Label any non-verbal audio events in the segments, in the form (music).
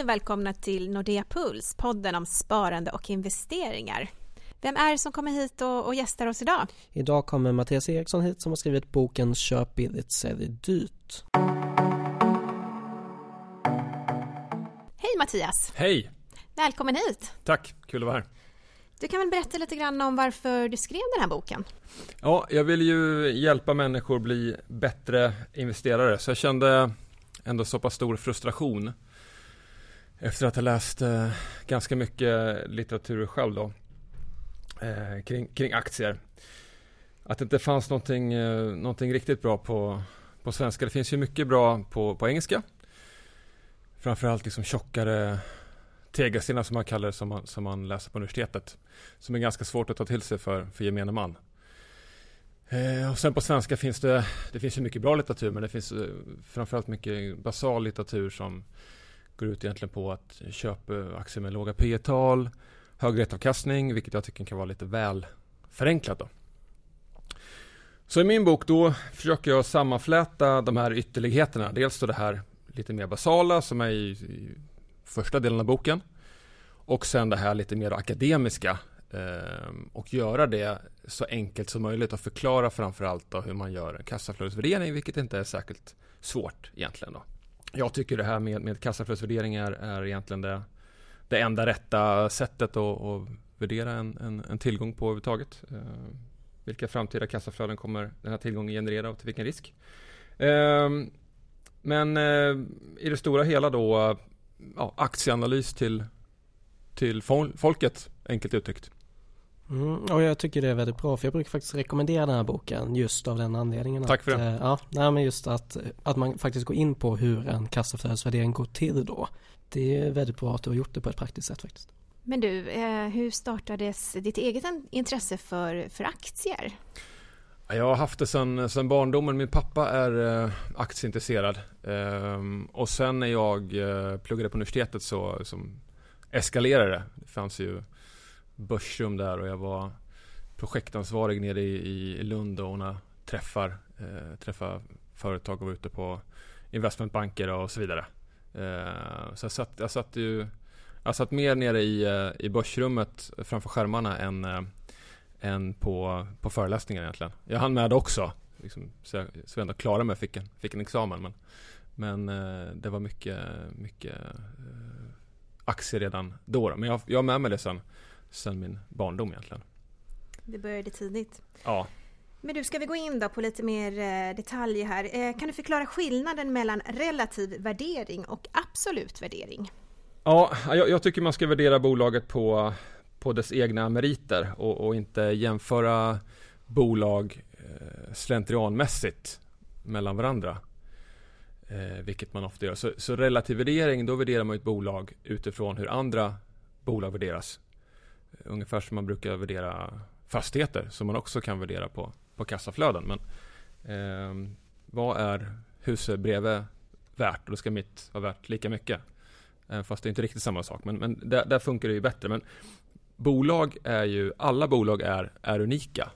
Hej och välkomna till Nordea Puls, podden om sparande och investeringar. Vem är det som kommer hit och, och gästar oss idag? Idag kommer Mattias Eriksson hit som har skrivit boken Köp billigt, sälj dyrt. Hej Mattias! Hej! Välkommen hit! Tack, kul att vara här. Du kan väl berätta lite grann om varför du skrev den här boken? Ja, jag vill ju hjälpa människor bli bättre investerare, så jag kände ändå så pass stor frustration efter att ha läst eh, ganska mycket litteratur själv då eh, kring, kring aktier. Att det inte fanns någonting, eh, någonting riktigt bra på, på svenska. Det finns ju mycket bra på, på engelska. Framförallt liksom tjockare tegelstenar som man kallar det som man, som man läser på universitetet. Som är ganska svårt att ta till sig för, för gemene man. Eh, och sen på svenska finns det, det finns ju mycket bra litteratur men det finns eh, framförallt mycket basal litteratur som går ut egentligen på att köpa aktier med låga P tal hög rättavkastning, vilket jag tycker kan vara lite väl förenklat då. Så i min bok då försöker jag sammanfläta de här ytterligheterna. Dels då det här lite mer basala som är i, i första delen av boken. Och sen det här lite mer akademiska eh, och göra det så enkelt som möjligt och förklara framförallt då hur man gör en kassaflödesvärdering, vilket inte är särskilt svårt egentligen. Då. Jag tycker det här med, med kassaflödesvärderingar är egentligen det, det enda rätta sättet att, att värdera en, en, en, tillgång på överhuvudtaget. Eh, vilka framtida kassaflöden kommer den här tillgången generera och till vilken risk? Eh, men eh, i det stora hela då ja, aktieanalys till, till folket, enkelt uttryckt. Mm, och jag tycker det är väldigt bra för jag brukar faktiskt rekommendera den här boken just av den anledningen. Tack för att, det. Eh, ja, nej, men just att, att man faktiskt går in på hur en kassaflödesvärdering går till då. Det är väldigt bra att du har gjort det på ett praktiskt sätt faktiskt. Men du, eh, hur startades ditt eget intresse för, för aktier? Jag har haft det sedan, sedan barndomen. Min pappa är eh, aktieintresserad. Ehm, och sen när jag eh, pluggade på universitetet så som eskalerade det. Det fanns ju börsrum där och jag var projektansvarig nere i, i Lund och ordnade träffar. Eh, träffa företag och var ute på investmentbanker och så vidare. Eh, så jag satt, jag satt ju jag satt mer nere i, eh, i börsrummet framför skärmarna än eh, än på, på föreläsningar egentligen. Jag hann med också. Liksom, så, jag, så jag ändå klarade mig och fick en, fick en examen. Men, men eh, det var mycket, mycket eh, aktier redan då. Men jag, jag har med mig det sen, sen min barndom egentligen. Det började tidigt. Ja. Men du, ska vi gå in då på lite mer eh, detaljer här. Eh, kan du förklara skillnaden mellan relativ värdering och absolut värdering? Ja, jag, jag tycker man ska värdera bolaget på på dess egna meriter och, och inte jämföra bolag eh, slentrianmässigt mellan varandra. Eh, vilket man ofta gör. Så, så relativ värdering, då värderar man ett bolag utifrån hur andra bolag värderas. Ungefär som man brukar värdera fastigheter som man också kan värdera på, på kassaflöden. Men eh, vad är huset bredvid värt? Och då ska mitt vara värt lika mycket. Eh, fast det är inte riktigt samma sak. Men, men där, där, funkar det ju bättre. Men bolag är ju, alla bolag är, är unika.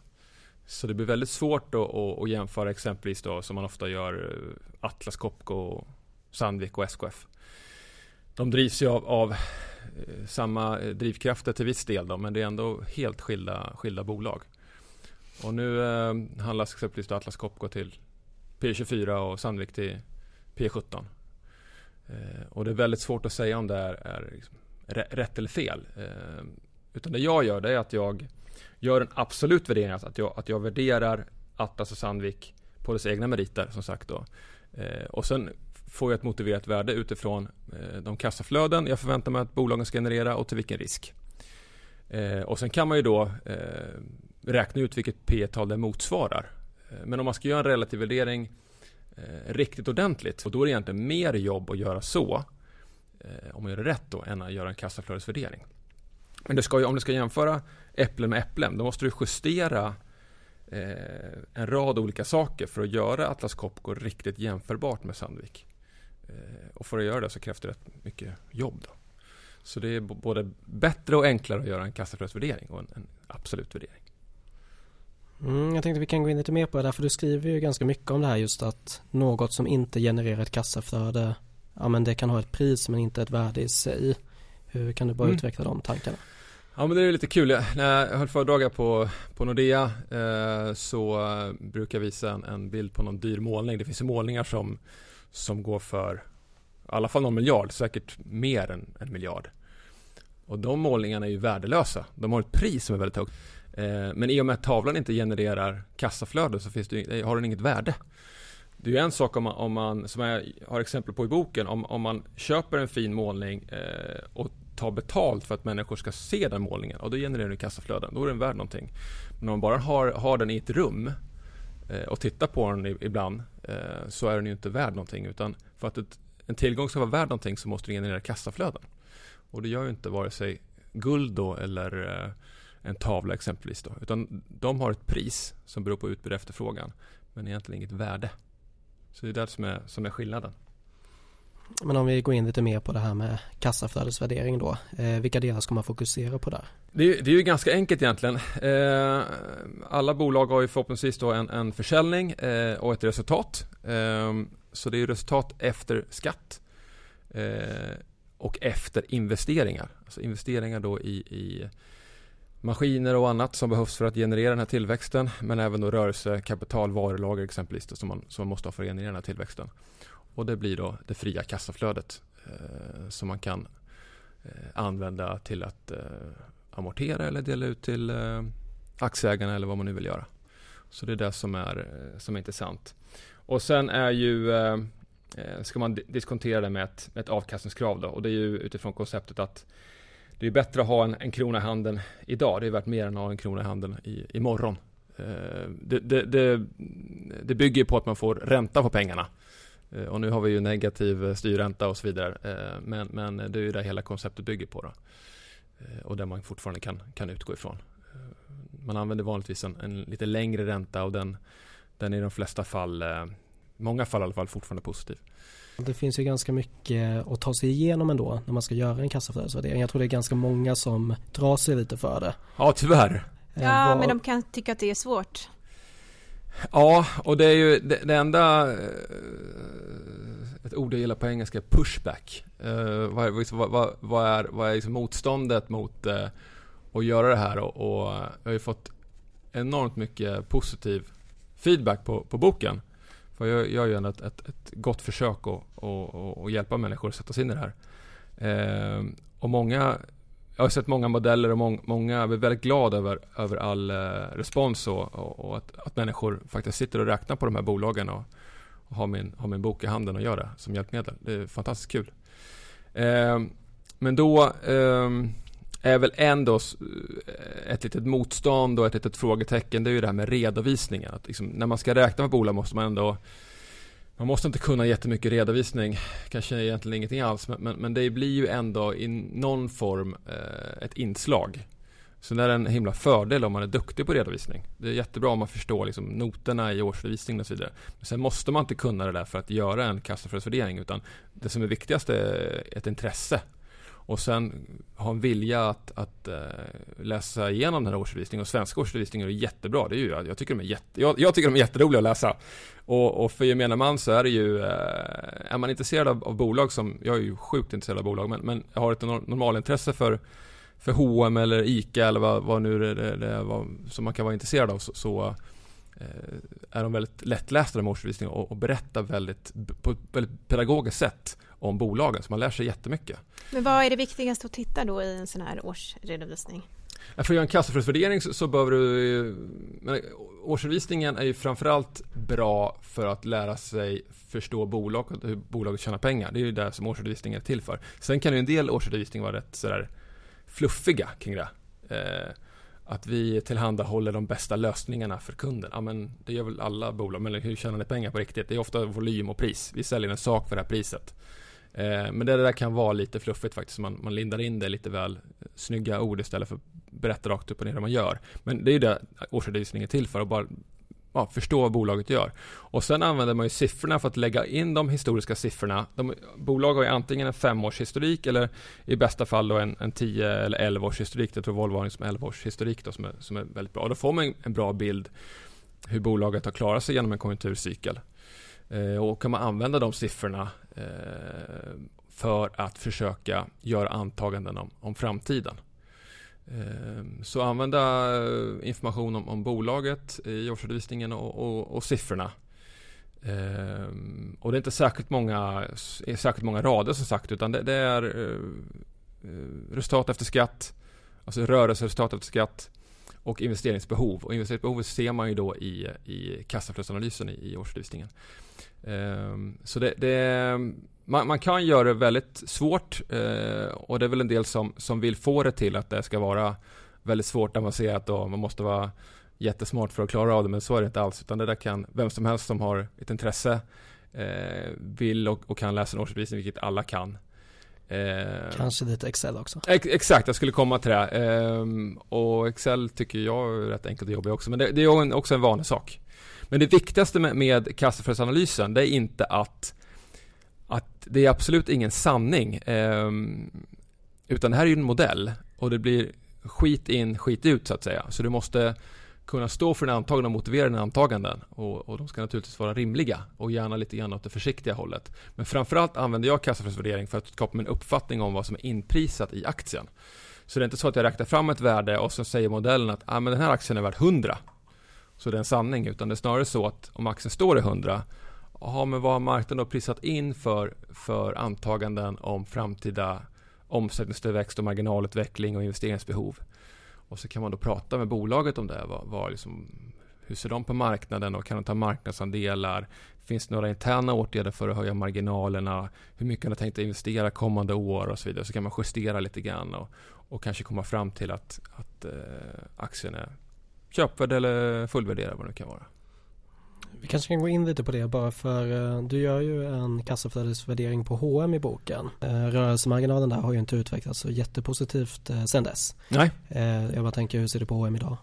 Så det blir väldigt svårt att, att, att jämföra exempelvis då som man ofta gör Atlas Copco, Sandvik och SKF. De drivs ju av, av Eh, samma eh, drivkrafter till viss del då, men det är ändå helt skilda, skilda bolag. Och nu eh, handlas exempelvis Atlas Copco till P24 och Sandvik till P17. Eh, och det är väldigt svårt att säga om det är, är liksom rätt eller fel. Eh, utan det jag gör det är att jag gör en absolut värdering, alltså att jag, att jag värderar Atlas och Sandvik på dess egna meriter som sagt då. Eh, och sen får jag ett motiverat värde utifrån eh, de kassaflöden jag förväntar mig att bolagen ska generera och till vilken risk. Eh, och sen kan man ju då eh, räkna ut vilket P tal det motsvarar. Men om man ska göra en relativ värdering riktigt ordentligt, och då är det egentligen mer jobb att göra så, om man gör det rätt då, än att göra en kassaflödesvärdering. Men du ska ju, om du ska jämföra äpplen med äpplen, då måste du justera en rad olika saker för att göra Atlas Copco riktigt jämförbart med Sandvik. Eh, och för att göra det så krävs det rätt mycket jobb. Då. Så det är både bättre och enklare att göra en kassaflödesvärdering och en, en absolut värdering. Mm, jag tänkte vi kan gå in lite mer på det där för du skriver ju ganska mycket om det här just att något som inte genererar ett kassaflöde ja men det kan ha ett pris men inte ett värde i sig. Hur kan du bara mm. utveckla de tankarna? Ja men det är lite kul. När jag höll föredrag på, på Nordea eh, så brukar jag visa en, en, bild på någon dyr målning. Det finns ju målningar som, som går för i alla fall någon miljard, säkert mer än en miljard. Och de målningarna är ju värdelösa. De har ett pris som är väldigt högt. Eh, men i och med att tavlan inte genererar kassaflöde så finns det, har den inget värde. Det är ju en sak om man, om man, som jag har exempel på i boken, om, om man köper en fin målning eh, och tar betalt för att människor ska se den målningen och då genererar den kassaflöden. Då är den värd någonting. Men om man bara har, har den i ett rum eh, och tittar på den ibland Eh, så är den ju inte värd någonting. Utan för att ett, en tillgång ska vara värd någonting så måste den generera kassaflöden. Och det gör ju inte vare sig guld då eller eh, en tavla exempelvis då. Utan de har ett pris som beror på utbud och efterfrågan. Men egentligen inget värde. Så det är det som är, som är skillnaden. Men om vi går in lite mer på det här med kassaflödesvärdering då. Eh, vilka delar ska man fokusera på där? Det är, det är ju ganska enkelt egentligen. Eh, alla bolag har ju förhoppningsvis då en, en försäljning eh, och ett resultat. Eh, så det är resultat efter skatt eh, och efter investeringar. Alltså investeringar då i, i maskiner och annat som behövs för att generera den här tillväxten. Men även då rörelse, kapital, varulager exempelvis då, som, man, som man måste ha för att generera den här tillväxten. Och det blir då det fria kassaflödet eh, som man kan eh, använda till att eh, amortera eller dela ut till eh, aktieägarna eller vad man nu vill göra. Så det är det som är, eh, som är intressant. Och sen är ju eh, ska man diskontera det med ett, ett avkastningskrav då och det är ju utifrån konceptet att det är bättre att ha en, en krona i handen idag. Det är värt mer än att ha en krona i handen i, imorgon. Det, det, det, det bygger på att man får ränta på pengarna. Och nu har vi ju negativ styrränta och så vidare. Men, men det är ju det hela konceptet bygger på. Då. Och där man fortfarande kan, kan utgå ifrån. Man använder vanligtvis en, en lite längre ränta och den, den är i de flesta fall, många fall i alla fall, fortfarande positiv. Det finns ju ganska mycket att ta sig igenom ändå när man ska göra en kassaflödesvärdering. Jag tror det är ganska många som drar sig lite för det. Ja, tyvärr. Ja, Var... men de kan tycka att det är svårt. Ja, och det är ju det, det enda eh, ett ord jag gillar på engelska, pushback. Uh, vad, liksom, vad, vad, är, vad är liksom motståndet mot uh, att göra det här? Och, och eh, jag har ju fått enormt mycket positiv feedback på, på boken. För jag gör ju ändå ett, ett, ett gott försök att hjälpa människor att sätta sig in i det här. Uh, och många jag har sett många modeller och mång, många är väldigt glada över, över all eh, respons och, och, och att, att, människor faktiskt sitter och räknar på de här bolagen och, och har, min, har min bok i handen och gör det som hjälpmedel. Det är fantastiskt kul. Ehm, men då eh, är väl ändå eh, ett litet motstånd och ett litet frågetecken. Det är ju det här med redovisningen. Att liksom, när man ska räkna med bolag måste man ändå man måste inte kunna jättemycket redovisning, kanske egentligen ingenting alls, men, men, men det blir ju ändå i någon form eh, ett inslag. Så det är en himla fördel om man är duktig på redovisning. Det är jättebra om man förstår liksom, noterna i årsredovisningen och så vidare. Men sen måste man inte kunna det där för att göra en kassaflödesvärdering, utan det som är viktigast är ett intresse och sen ha en vilja att, att eh, läsa igenom den här årsredovisningen. Och svenska årsredovisningar är jättebra. Det är ju, jag, tycker de är jätte, jag, jag, tycker de är jätteroliga att läsa. Och, och för gemene man så är det ju, eh, är man intresserad av, av, bolag som, jag är ju sjukt intresserad av bolag, men, men jag har ett normalintresse för för H&M eller ICA eller vad, vad nu det, det, det vad, som man kan vara intresserad av så, så eh, är de väldigt lättlästa de årsredovisningarna och, och berättar väldigt, på ett väldigt pedagogiskt sätt om bolagen, så man lär sig jättemycket. Men vad är det viktigaste att titta då i en sån här årsredovisning? För att göra en kassaflödesvärdering så, så behöver du... Men årsredovisningen är ju framförallt bra för att lära sig förstå bolaget och hur bolaget tjänar pengar. Det är ju det som årsredovisningen är till för. Sen kan ju en del årsredovisningar vara rätt sådär fluffiga kring det. Eh, att vi tillhandahåller de bästa lösningarna för kunden. Ja, men det gör väl alla bolag, men hur tjänar ni pengar på riktigt? Det är ofta volym och pris. Vi säljer en sak för det här priset. Eh, men det där kan vara lite fluffigt faktiskt. Man, man lindar in det lite väl snygga ord istället för att berätta rakt upp och ner vad man gör. Men det är ju det årsredovisningen är till för. Att bara ja, förstå vad bolaget gör. Och sen använder man ju siffrorna för att lägga in de historiska siffrorna. De, bolag har ju antingen en femårshistorik eller i bästa fall då en, en tio eller 11 års historik. Jag tror Volvo har liksom 11 års historik då som är, som är väldigt bra. Och då får man en bra bild hur bolaget har klarat sig genom en konjunkturcykel. Eh, och kan man använda de siffrorna eh, för att försöka göra antaganden om, om framtiden. Ehm, så använda eh, information om, om bolaget i årsredovisningen och, och, och siffrorna. Ehm, och det är inte särskilt många, särskilt många rader som sagt utan det, det är eh, eh, resultat efter skatt, alltså rörelseresultat efter skatt och investeringsbehov. Och investeringsbehovet ser man ju då i, i kassaflödesanalysen i, i årsredovisningen. Um, så det, det man, man, kan göra det väldigt svårt uh, och det är väl en del som, som vill få det till att det ska vara väldigt svårt avancerat och man måste vara jättesmart för att klara av det men så är det inte alls utan det där kan vem som helst som har ett intresse eh, vill och, och, kan läsa en årsredovisning vilket alla kan Eh, Kanske lite Excel också. Ex exakt, jag skulle komma till det. Eh, och Excel tycker jag är rätt enkelt att jobba också, men det, det är också en vanlig sak. Men det viktigaste med, med kassaflödesanalysen, det är inte att, att det är absolut ingen sanning. Eh, utan det här är ju en modell och det blir skit in, skit ut så att säga. Så du måste kunna stå för dina antaganden och motivera dina antaganden. Och, och, de ska naturligtvis vara rimliga och gärna lite grann åt det försiktiga hållet. Men framförallt använder jag kassaflödesvärdering för att skapa mig en uppfattning om vad som är inprisat i aktien. Så det är inte så att jag räknar fram ett värde och så säger modellen att ah, men den här aktien är värd 100. Så det är en sanning, utan det är snarare så att om aktien står i 100 Ja, men vad har marknaden då prisat in för, för antaganden om framtida omsättningstillväxt och marginalutveckling och investeringsbehov? Och så kan man då prata med bolaget om det. Vad, vad liksom, hur ser de på marknaden och kan de ta marknadsandelar? Finns det några interna åtgärder för att höja marginalerna? Hur mycket har de tänkt investera kommande år och så vidare. Så kan man justera lite grann och, och kanske komma fram till att, att eh, aktien är köpvärd eller fullvärderad vad det kan vara. Vi kanske kan gå in lite på det bara för eh, du gör ju en kassaflödesvärdering på H&M i boken. Eh, rörelsemarginalen där har ju inte utvecklats så jättepositivt eh, sen dess. Nej. Jag bara tänker, hur ser du på H&M idag?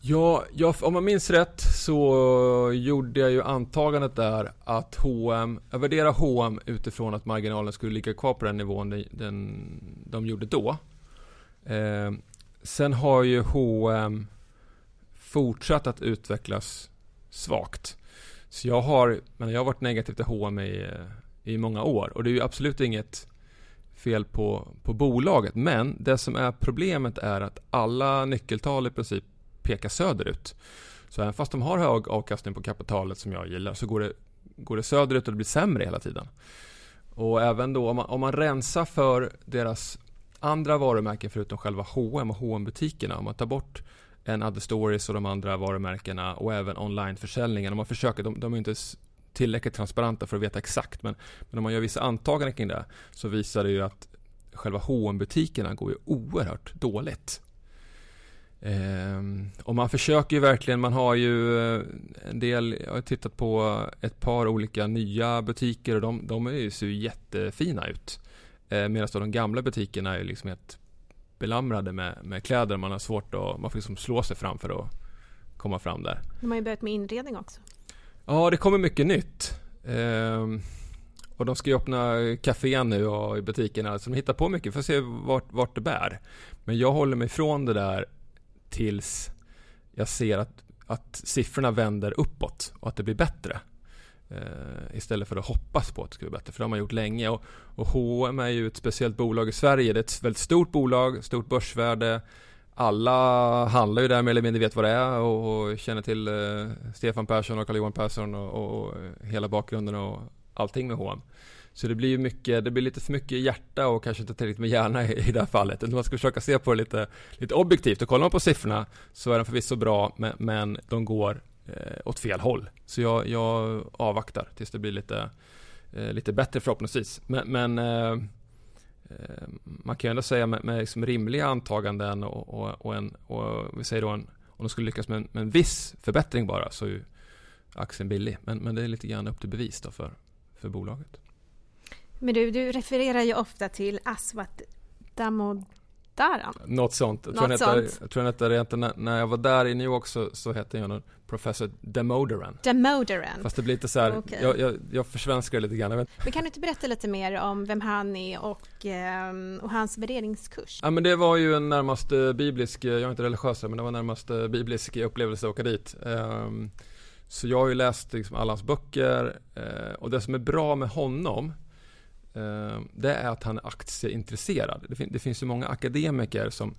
Ja, jag, om man minns rätt så gjorde jag ju antagandet där att H&M, jag värderar H&M utifrån att marginalen skulle ligga kvar på den nivån den, den, de gjorde då. Eh, sen har ju H&M fortsatt att utvecklas svagt. Så jag har, men jag har varit negativ till H&M i, eh, i många år och det är ju absolut inget fel på, på bolaget. Men det som är problemet är att alla nyckeltal i princip pekar söderut. Så även fast de har hög avkastning på kapitalet som jag gillar så går det, går det söderut och det blir sämre hela tiden. Och även då om man, om man rensar för deras andra varumärken förutom själva H&M och hm butikerna om man tar bort än Other Stories och de andra varumärkena och även onlineförsäljningen. Man försöker, de, de är inte tillräckligt transparenta för att veta exakt men, men om man gör vissa antaganden kring det så visar det ju att själva hm butikerna går ju oerhört dåligt. Ehm, och man försöker ju verkligen, man har ju eh, en del, jag har tittat på ett par olika nya butiker och de, de är ju, ser ju jättefina ut. Ehm, Medan de gamla butikerna är liksom helt belamrade med, med kläder. Man har svårt att, man får liksom slå sig fram för att komma fram där. De har ju börjat med inredning också. Ja, det kommer mycket nytt. Ehm, och de ska ju öppna café nu och i butikerna, så de hittar på mycket. Får se vart, vart det bär. Men jag håller mig ifrån det där tills jag ser att, att siffrorna vänder uppåt och att det blir bättre. Eh, istället för att hoppas på att det ska bli bättre. För det har man gjort länge. Och, och H&M är ju ett speciellt bolag i Sverige. Det är ett väldigt stort bolag, stort börsvärde. Alla handlar ju där mer eller mindre vet vad det är och, och känner till eh, Stefan Persson och Carl-Johan Persson och, och, hela bakgrunden och allting med H&M. Så det blir ju mycket, det blir lite för mycket hjärta och kanske inte tillräckligt med hjärna i, i det här fallet. Man ska försöka se på det lite, lite objektivt och kollar man på siffrorna så är de förvisso bra men, men de går eh, åt fel håll. Så jag, jag avvaktar tills det blir lite, eh, lite bättre förhoppningsvis. Men, men eh, eh, man kan ju ändå säga med, med liksom rimliga antaganden och, och, och, en, och vi säger då en, om de skulle lyckas med en, med en viss förbättring bara så är ju aktien billig. Men, men det är lite grann upp till bevis då för, för bolaget. Men du, du refererar ju ofta till Aswat Damod Daran? Något sånt. Jag tror, Något hette, jag tror han hette när, när jag var där i New York så, så hette han Professor Demoderan. Demoderan. Fast det blir lite så här, okay. jag, jag, jag försvenskar lite grann. Men kan du inte berätta lite mer om vem han är och, eh, och hans värderingskurs? Ja men det var ju en närmast biblisk, jag är inte religiös men det var närmast biblisk upplevelse att åka dit. Um, Så jag har ju läst liksom alla hans böcker eh, och det som är bra med honom eh, Ehm, det är att han är aktieintresserad. Det, fin det finns ju många akademiker som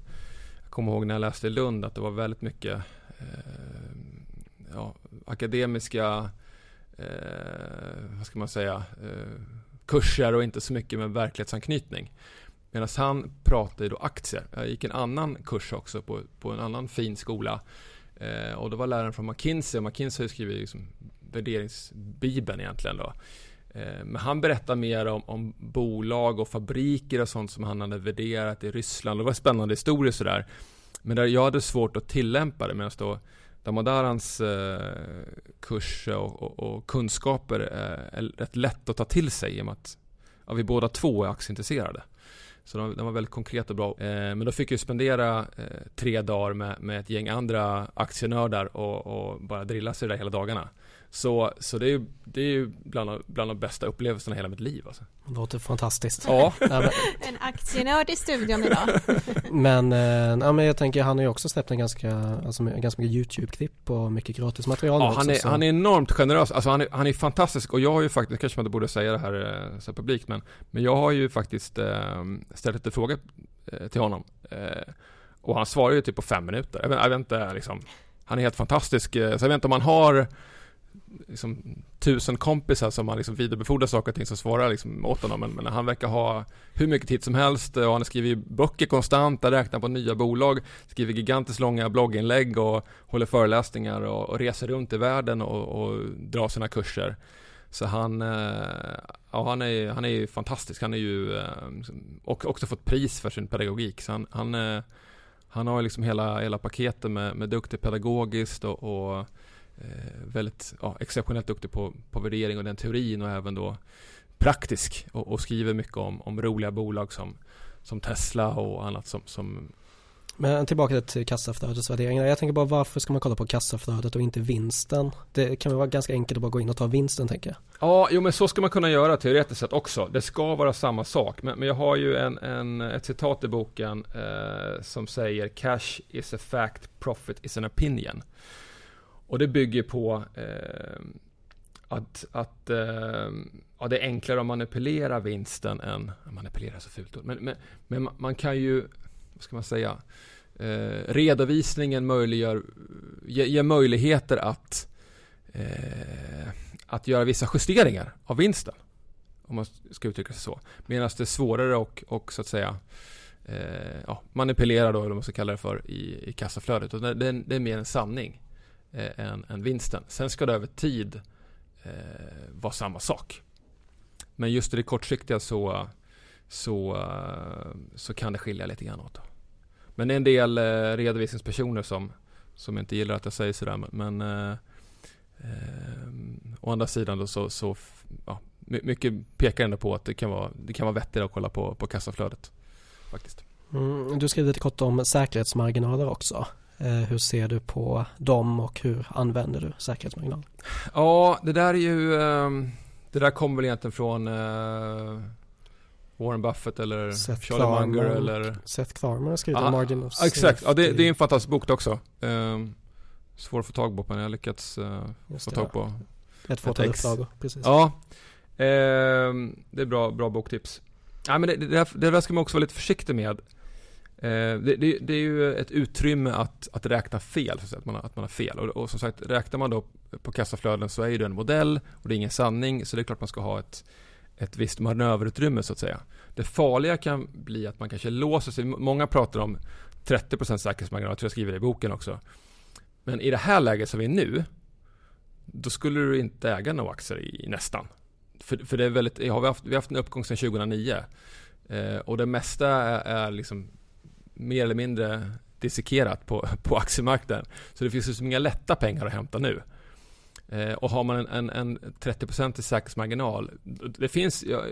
jag kommer ihåg när jag läste i Lund att det var väldigt mycket eh, ja, akademiska eh, vad ska man säga eh, kurser och inte så mycket med verklighetsanknytning. Medan han pratade då aktier. Jag gick en annan kurs också på, på en annan fin skola. Eh, och det var läraren från McKinsey. McKinsey har ju skrivit liksom värderingsbibeln egentligen då. Eh, men han berättar mer om, om, bolag och fabriker och sånt som han hade värderat i Ryssland. Det var spännande historier sådär. Men där jag hade svårt att tillämpa det medan då Damodarans eh, kurs och, och, och, kunskaper eh, är rätt lätt att ta till sig i och med att ja, vi båda två är aktieintresserade. Så den, de var väldigt konkret och bra. Eh, men då fick jag spendera eh, tre dagar med, med ett gäng andra aktienördar och, och bara drilla sig där hela dagarna. Så, så det är ju, det är ju bland, bland de bästa upplevelserna i hela mitt liv. Alltså. Det låter fantastiskt. Ja. (laughs) en aktienörd i studion idag. (laughs) men, eh, ja, men jag tänker han har ju också släppt en ganska, alltså, ganska mycket YouTube-klipp och mycket gratis material. Ja, också, han, är, så. han är enormt generös. Alltså, han, är, han är fantastisk och jag har ju faktiskt, kanske man inte borde säga det här eh, så här publikt, men, men jag har ju faktiskt eh, ställt lite frågor eh, till honom. Eh, och han svarar ju typ på fem minuter. Jag vet, jag vet inte, liksom, han är helt fantastisk. Så jag vet inte om man har liksom, tusen kompisar som han liksom vidarebefordrar saker och ting som svarar liksom åt honom. Men, men han verkar ha hur mycket tid som helst eh, och han skriver böcker konstant, han räknar på nya bolag, skriver gigantiskt långa blogginlägg och håller föreläsningar och, och reser runt i världen och, och drar sina kurser. Så han, eh, ja, han, är, han är fantastisk. Han är ju eh, liksom, och också fått pris för sin pedagogik. Så han, han, han har liksom hela, hela paketet med, med duktig pedagogiskt och, och väldigt ja, exceptionellt duktig på, på värdering och den teorin och även då praktisk och, och skriver mycket om, om roliga bolag som, som Tesla och annat som, som men tillbaka till kassaflödesvärderingar. Jag tänker bara varför ska man kolla på kassaflödet och inte vinsten? Det kan väl vara ganska enkelt att bara gå in och ta vinsten tänker jag. Ja, jo men så ska man kunna göra teoretiskt sett också. Det ska vara samma sak. Men, men jag har ju en, en, ett citat i boken eh, som säger Cash is a fact, profit is an opinion. Och det bygger på eh, att, att eh, ja, det är enklare att manipulera vinsten än, manipulera så fult men, men, men man kan ju, vad ska man säga, eh, redovisningen möjliggör, ger, ger möjligheter att, eh, att göra vissa justeringar av vinsten. Om man ska uttrycka sig så. Medan det är svårare och, och så att säga eh, ja, manipulera då, eller vad man ska kalla det för, i, i kassaflödet. Och det, det, det är mer en sanning eh, än, än vinsten. Sen ska det över tid eh, vara samma sak. Men just i det kortsiktiga så, så, eh, så kan det skilja lite grann åt. Men det är en del eh, redovisningspersoner som, som inte gillar att jag säger sådär. Men eh, eh, å andra sidan då så, så ja, mycket pekar ändå på att det kan vara, det kan vara vettigt att kolla på, på kassaflödet. Faktiskt. Mm, du skrev lite kort om säkerhetsmarginaler också. Eh, hur ser du på dem och hur använder du säkerhetsmarginal? Ja, det där är ju ehm, Det där kommer väl egentligen från uh, Warren Buffett eller Seth Charlie Munger eller Seth Klarman har skrivit om Margin of Exakt, ja, det, det, är en fantastisk bok också. Um, svår att få tag på men jag har lyckats uh, få tag på ett fåtal upplagor, precis. Ja, um, det är bra, bra boktips. Ja, men det, det, där, det där ska man också vara lite försiktig med. Eh, det, det, det, är ju ett utrymme att, att räkna fel, så att, man, att man har fel. Och, och som sagt, räknar man då på kassaflöden så är det en modell och det är ingen sanning, så det är klart man ska ha ett, ett visst manöverutrymme så att säga. Det farliga kan bli att man kanske låser sig. Många pratar om 30% säkerhetsmarginal, jag tror jag skriver det i boken också. Men i det här läget som vi är nu, då skulle du inte äga några aktier i, nästan. För, för det är väldigt, har vi, haft, vi har haft en uppgång sedan 2009. Eh, och det mesta är, är liksom mer eller mindre dissekerat på, (laughs) på aktiemarknaden. Så det finns liksom inga lätta pengar att hämta nu. Eh, och har man en, en, en 30% i säkerhetsmarginal, det finns, ja,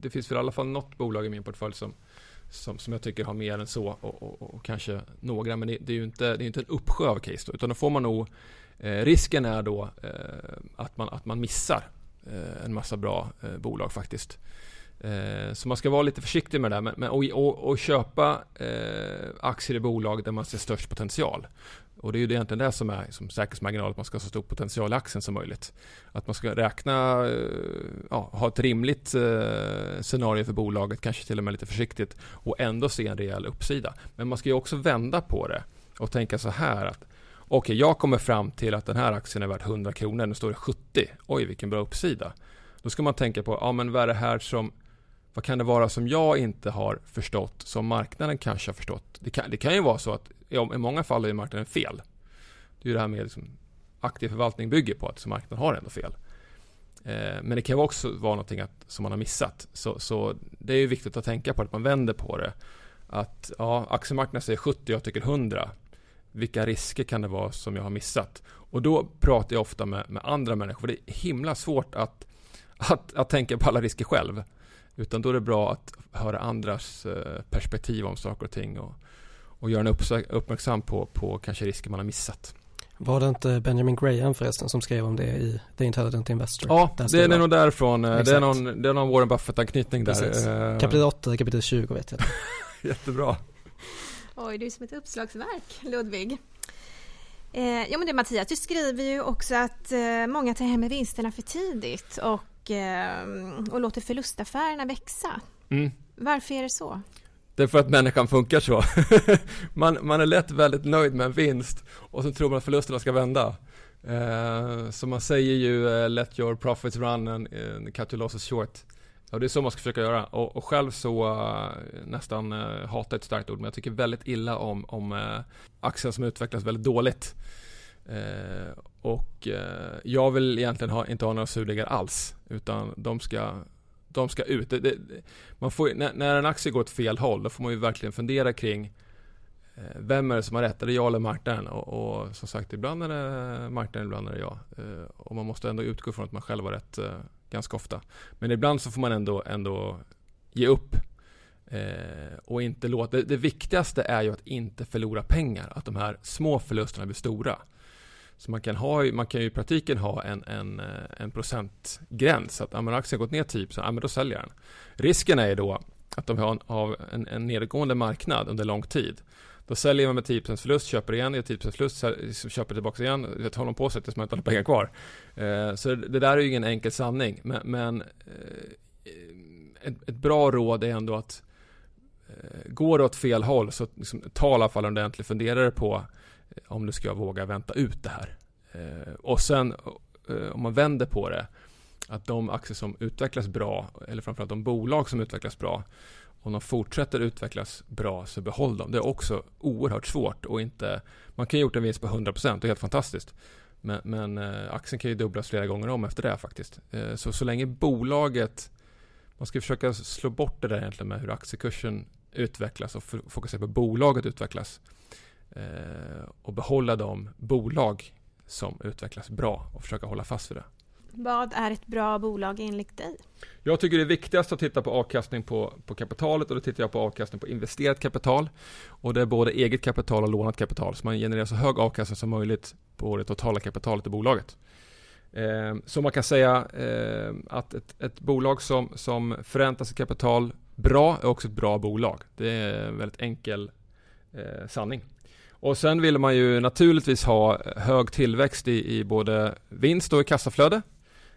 det finns väl i alla fall något bolag i min portfölj som, som, som jag tycker har mer än så och, och, och kanske några, men det, det, är ju inte, det är inte en uppsjö av case då, utan då får man nog eh, Risken är då eh, att, man, att man missar eh, en massa bra eh, bolag faktiskt. Eh, så man ska vara lite försiktig med det där. Men, och, och, och köpa eh, aktier i bolag där man ser störst potential. Och det är ju egentligen det som är som säkerhetsmarginal, att man ska ha så stor potential i aktien som möjligt. Att man ska räkna, eh, ja, ha ett rimligt eh, scenario för bolaget, kanske till och med lite försiktigt och ändå se en rejäl uppsida. Men man ska ju också vända på det och tänka så här att okej, okay, jag kommer fram till att den här aktien är värd 100 kronor, nu står det 70. Oj, vilken bra uppsida. Då ska man tänka på, ja men vad är det här som vad kan det vara som jag inte har förstått som marknaden kanske har förstått? Det kan, det kan ju vara så att i många fall är marknaden fel. Det är ju det här med liksom, aktiv förvaltning bygger på att marknaden har ändå fel. Eh, men det kan också vara någonting att, som man har missat. Så, så, det är ju viktigt att tänka på att man vänder på det. Att ja, aktiemarknaden säger 70, jag tycker 100. Vilka risker kan det vara som jag har missat? Och då pratar jag ofta med, med andra människor. För det är himla svårt att, att, att tänka på alla risker själv. Utan då är det bra att höra andras eh, perspektiv om saker och ting och, och göra en uppmärksam på, på kanske risker man har missat. Var det inte Benjamin Graham förresten som skrev om det i The Intelligent Investor? Ja, det är nog därifrån. Exakt. Det är någon, det är någon Warren Buffett-anknytning där. Eh, kapitel 8, kapitel 20 vet jag. (laughs) (laughs) Jättebra. Oj, du är som ett uppslagsverk, Ludvig. Eh, ja men det Mattias, du skriver ju också att eh, många tar hem vinsterna för tidigt och och, eh, och låter förlustaffärerna växa. Mm. Varför är det så? Det är för att människan funkar så. (laughs) man, man är lätt väldigt nöjd med en vinst och så tror man att förlusterna ska vända. Uh, så man säger ju uh, let your profits run and uh, cut your losses short. Ja, det är så man ska försöka göra. Och, och själv så uh, nästan uh, hatar ett starkt ord, men jag tycker väldigt illa om, om uh, aktier som utvecklas väldigt dåligt. Eh, och eh, jag vill egentligen ha, inte ha några surdegar alls. Utan de ska, de ska ut. Det, det, man får, när, när, en aktie går åt fel håll, då får man ju verkligen fundera kring eh, vem är det som har rätt? Är det jag eller marknaden? Och, och, som sagt, ibland är det marknaden, ibland är det jag. Eh, och man måste ändå utgå från att man själv har rätt eh, ganska ofta. Men ibland så får man ändå, ändå ge upp. Eh, och inte låta, det, det viktigaste är ju att inte förlora pengar. Att de här små förlusterna blir stora. Så man kan, ha, man kan ju i praktiken ha en, en, eh, en procentgräns. Att om aktien gått ner typ, 10 ja, men då säljer den. Risken är ju då att de har en, en nedgående marknad under lång tid. Då säljer man med 10 förlust, köper igen, gör 10 förlust, köper tillbaka igen. Det håller på sig tills man inte har pengar kvar. Eh, så det där är ju ingen enkel sanning. Men, men eh, ett, ett, bra råd är ändå att eh, går det åt fel håll så liksom, ta i alla fall en ordentlig funderare på Eh, om du ska våga vänta ut det här. Eh, och sen eh, om man vänder på det, att de aktier som utvecklas bra, eller framförallt de bolag som utvecklas bra, om de fortsätter utvecklas bra så behåll dem. Det är också oerhört svårt och inte, man kan ha gjort en vinst på 100%, det är helt fantastiskt. Men, men aktien kan ju dubblas flera gånger om efter det faktiskt. så så länge bolaget, man ska försöka slå bort det där egentligen med hur aktiekursen utvecklas och fokusera på bolaget utvecklas. Eh, och behålla de bolag som utvecklas bra och försöka hålla fast vid det. Vad är ett bra bolag enligt dig? Jag tycker det är viktigast att titta på avkastning på, på kapitalet och då tittar jag på avkastning på investerat kapital. Och det är både eget kapital och lånat kapital. Så man genererar så hög avkastning som möjligt på det totala kapitalet i bolaget. Eh, så man kan säga eh, att ett, ett, bolag som, som förräntar sitt kapital bra är också ett bra bolag. Det är en väldigt enkel eh, sanning. Och sen vill man ju naturligtvis ha hög tillväxt i, i både vinst och i kassaflöde.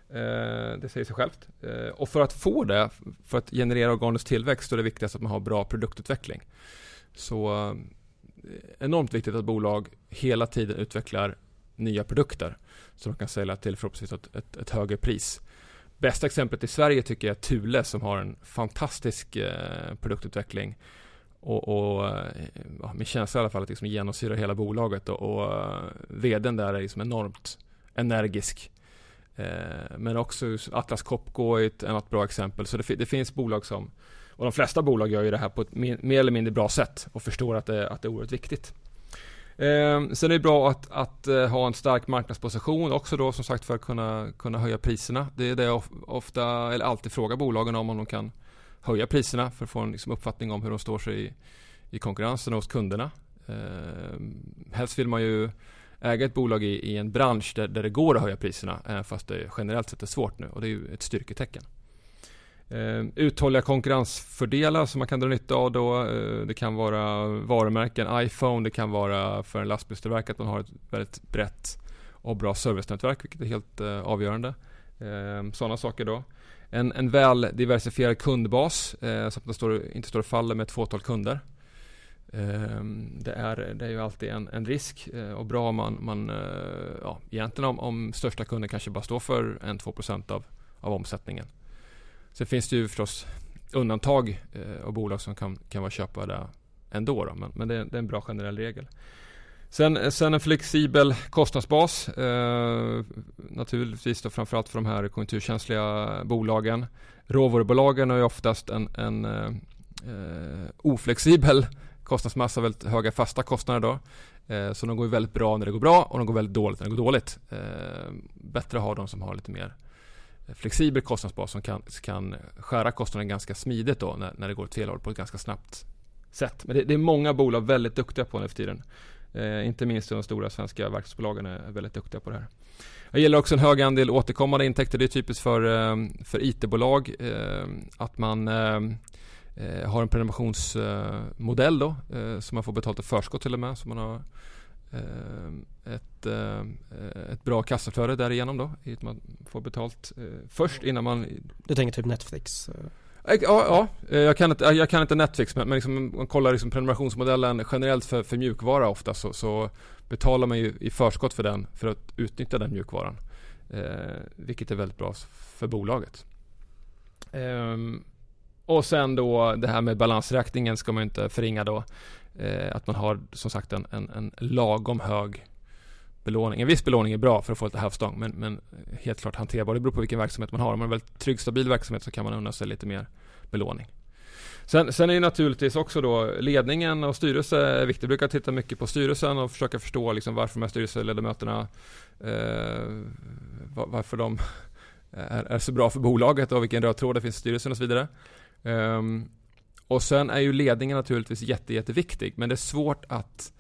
Eh, det säger sig självt. Eh, och för att få det, för att generera organisk tillväxt, så är det viktigast att man har bra produktutveckling. Så eh, enormt viktigt att bolag hela tiden utvecklar nya produkter som de kan sälja till förhoppningsvis ett, ett, ett högre pris. Bästa exemplet i Sverige tycker jag är Thule som har en fantastisk eh, produktutveckling och, och eh, ja, min känsla i alla fall att det liksom genomsyrar hela bolaget och, och eh, vdn där är liksom enormt energisk. Eh, men också Atlas Copco är ett annat bra exempel. Så det, det, finns bolag som, och de flesta bolag gör ju det här på ett mer, eller mindre bra sätt och förstår att det, att det är oerhört viktigt. Eh, sen är det bra att, att eh, ha en stark marknadsposition också då som sagt för att kunna, kunna höja priserna. Det är det jag ofta, eller alltid frågar bolagen om, om de kan höja priserna för att få en liksom, uppfattning om hur de står sig i, i konkurrensen hos kunderna. Eh, helst vill man ju äga ett bolag i, i en bransch där, där, det går att höja priserna även fast det generellt sett är svårt nu och det är ju ett styrketecken. Eh, uthålliga konkurrensfördelar som man kan dra nytta av då. Eh, det kan vara varumärken, iPhone, det kan vara för en lastbilstillverkare att man har ett väldigt brett och bra servicenätverk, vilket är helt eh, avgörande. Eh, sådana saker då. En, en väl diversifierad kundbas eh, så att man står, inte står och faller med ett fåtal kunder. Eh, det är, det är ju alltid en, en risk eh, och bra om man, man eh, ja, egentligen om, om största kunden kanske bara står för 1-2% av, av omsättningen. Sen finns det ju förstås undantag eh, bolag som kan, kan vara köpvärda ändå. Då, men, men det, är, det, är en bra generell regel. Sen, sen en flexibel kostnadsbas. Eh, naturligtvis då framförallt för de här konjunkturkänsliga bolagen. Råvarubolagen har ju oftast en, en eh, eh, oflexibel kostnadsmassa, väldigt höga fasta kostnader då. Eh, så de går väldigt bra när det går bra och de går väldigt dåligt när det går dåligt. Eh, bättre att ha de som har lite mer flexibel kostnadsbas som kan, kan skära kostnaden ganska smidigt då när, när det går åt fel håll på ett ganska snabbt sätt. Men det, det är många bolag väldigt duktiga på nu för tiden. Eh, inte minst de stora svenska verkstadsbolagen är väldigt duktiga på det här. Det gäller också en hög andel återkommande intäkter. Det är typiskt för, eh, för IT-bolag eh, att man eh, eh, har en prenumerationsmodell då, eh, som man får betalt i förskott till och med. Så man har eh, ett, ett bra kassaflöde därigenom då. I att man får betalt först innan man... Du tänker typ Netflix? Ja, ja eh, jag, kan inte, eh, jag kan inte Netflix men, men liksom, man kollar liksom prenumerationsmodellen generellt för, för mjukvara ofta så, så, betalar man ju i förskott för den för att utnyttja den mjukvaran. Eh, vilket är väldigt bra för bolaget. Eh, och sen då det här med balansräkningen ska man inte förringa då. Eh, att man har som sagt en, en, en, lagom hög belåning. En viss belåning är bra för att få lite hävstång men, men helt klart hanterbar. Det beror på vilken verksamhet man har. Om man har en väldigt trygg, stabil verksamhet så kan man unna sig lite mer belåning. Sen, sen är ju naturligtvis också då ledningen och styrelse är viktigt. Jag brukar titta mycket på styrelsen och försöka förstå liksom varför de här styrelseledamöterna eh, varför de är, är, så bra för bolaget och vilken röd tråd det finns i styrelsen och så vidare. Eh, och sen är ju ledningen naturligtvis jätte, jätteviktig men det är svårt att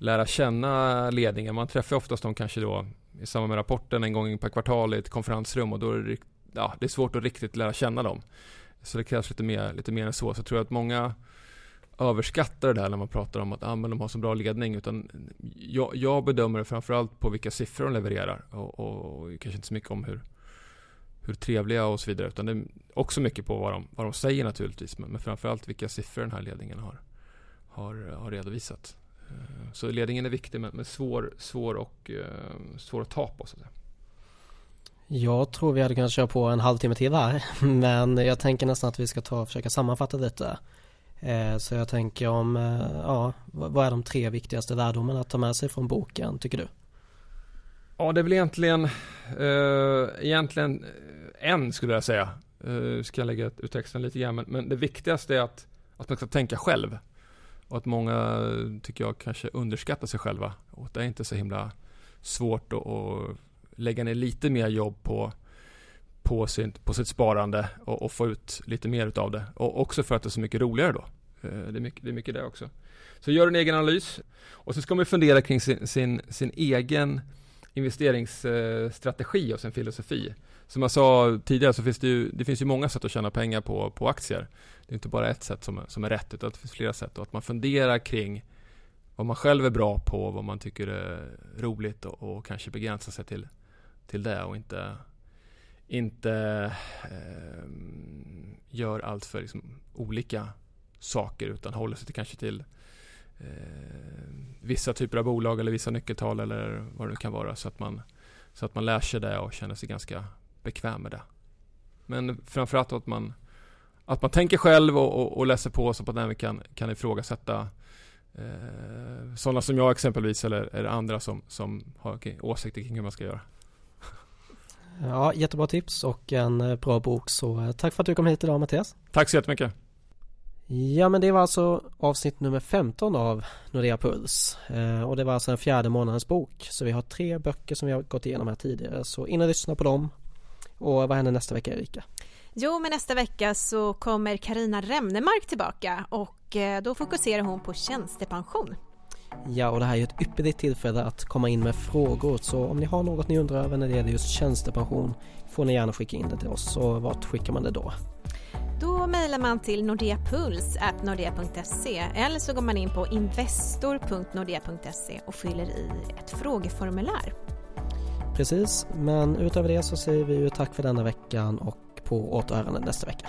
lära känna ledningen. Man träffar oftast dem kanske då i samband med rapporten en gång per kvartal i ett konferensrum och då är det, ja, det är svårt att riktigt lära känna dem. Så det krävs lite mer, lite mer än så. Så jag tror att många överskattar det där när man pratar om att ah, men de har så bra ledning. Utan jag, jag bedömer det framförallt på vilka siffror de levererar och, och, och kanske inte så mycket om hur, hur trevliga och så vidare. Utan det är också mycket på vad de, vad de säger naturligtvis. Men, men framförallt vilka siffror den här ledningen har, har, har redovisat. Eh, så ledningen är viktig men, men svår, svår, och, uh, svår att ta på. Så att säga. Jag tror vi hade kunnat köra på en halvtimme till här. (laughs) Men jag tänker nästan att vi ska ta och försöka sammanfatta lite. Eh, så jag tänker om, ja, vad är de tre viktigaste lärdomarna att ta med sig från boken tycker du? Ja, det är väl egentligen, uh, egentligen en skulle jag säga. Uh, ska jag lägga ut texten lite grann. Men, men, det viktigaste är att, att man ska tänka själv. Och att många, tycker jag, kanske underskattar sig själva. Och det är inte så himla svårt att, att lägga ner lite mer jobb på, på, sin, på sitt sparande och, och, få ut lite mer utav det. Och också för att det är så mycket roligare då. Eh, det, är mycket, det är mycket det också. Så gör en egen analys. Och så ska man fundera kring sin, sin, sin egen investeringsstrategi och sin filosofi. Som jag sa tidigare så finns det ju, det finns ju många sätt att tjäna pengar på, på aktier. Det är inte bara ett sätt som är, som är rätt utan det finns flera sätt och att man funderar kring vad man själv är bra på, vad man tycker är roligt och, och kanske begränsa sig till, till det och inte, inte eh, gör allt för liksom olika saker utan håller sig till, kanske till eh, vissa typer av bolag eller vissa nyckeltal eller vad det kan vara så att man, så att man lär sig det och känner sig ganska bekväm med det. Men framförallt att man, att man tänker själv och, och, och läser på så att man även kan, kan ifrågasätta eh, sådana som jag exempelvis eller, eller andra som, som har okay, åsikter kring hur man ska göra. (laughs) Ja, jättebra tips och en eh, bra bok så eh, tack för att du kom hit idag Mattias. Tack så jättemycket. Ja men det var alltså avsnitt nummer 15 av Nordea Puls eh, och det var alltså en fjärde månadens bok så vi har tre böcker som vi har gått igenom här tidigare så in och lyssna på dem och vad händer nästa vecka Erika? Jo, men nästa vecka så kommer Karina Remnemark tillbaka och eh, då fokuserar hon på tjänstepension. Ja, och det här är ju ett ypperligt tillfälle att komma in med frågor så om ni har något ni undrar över när det gäller just tjänstepension får ni gärna skicka in det till oss. Så vart skickar man det då? Då mejlar man till nordeapuls.nordea.se eller så går man in på investor.nordea.se och fyller i ett frågeformulär. Precis, men utöver det så säger vi ju tack för denna veckan och på återhörande nästa vecka.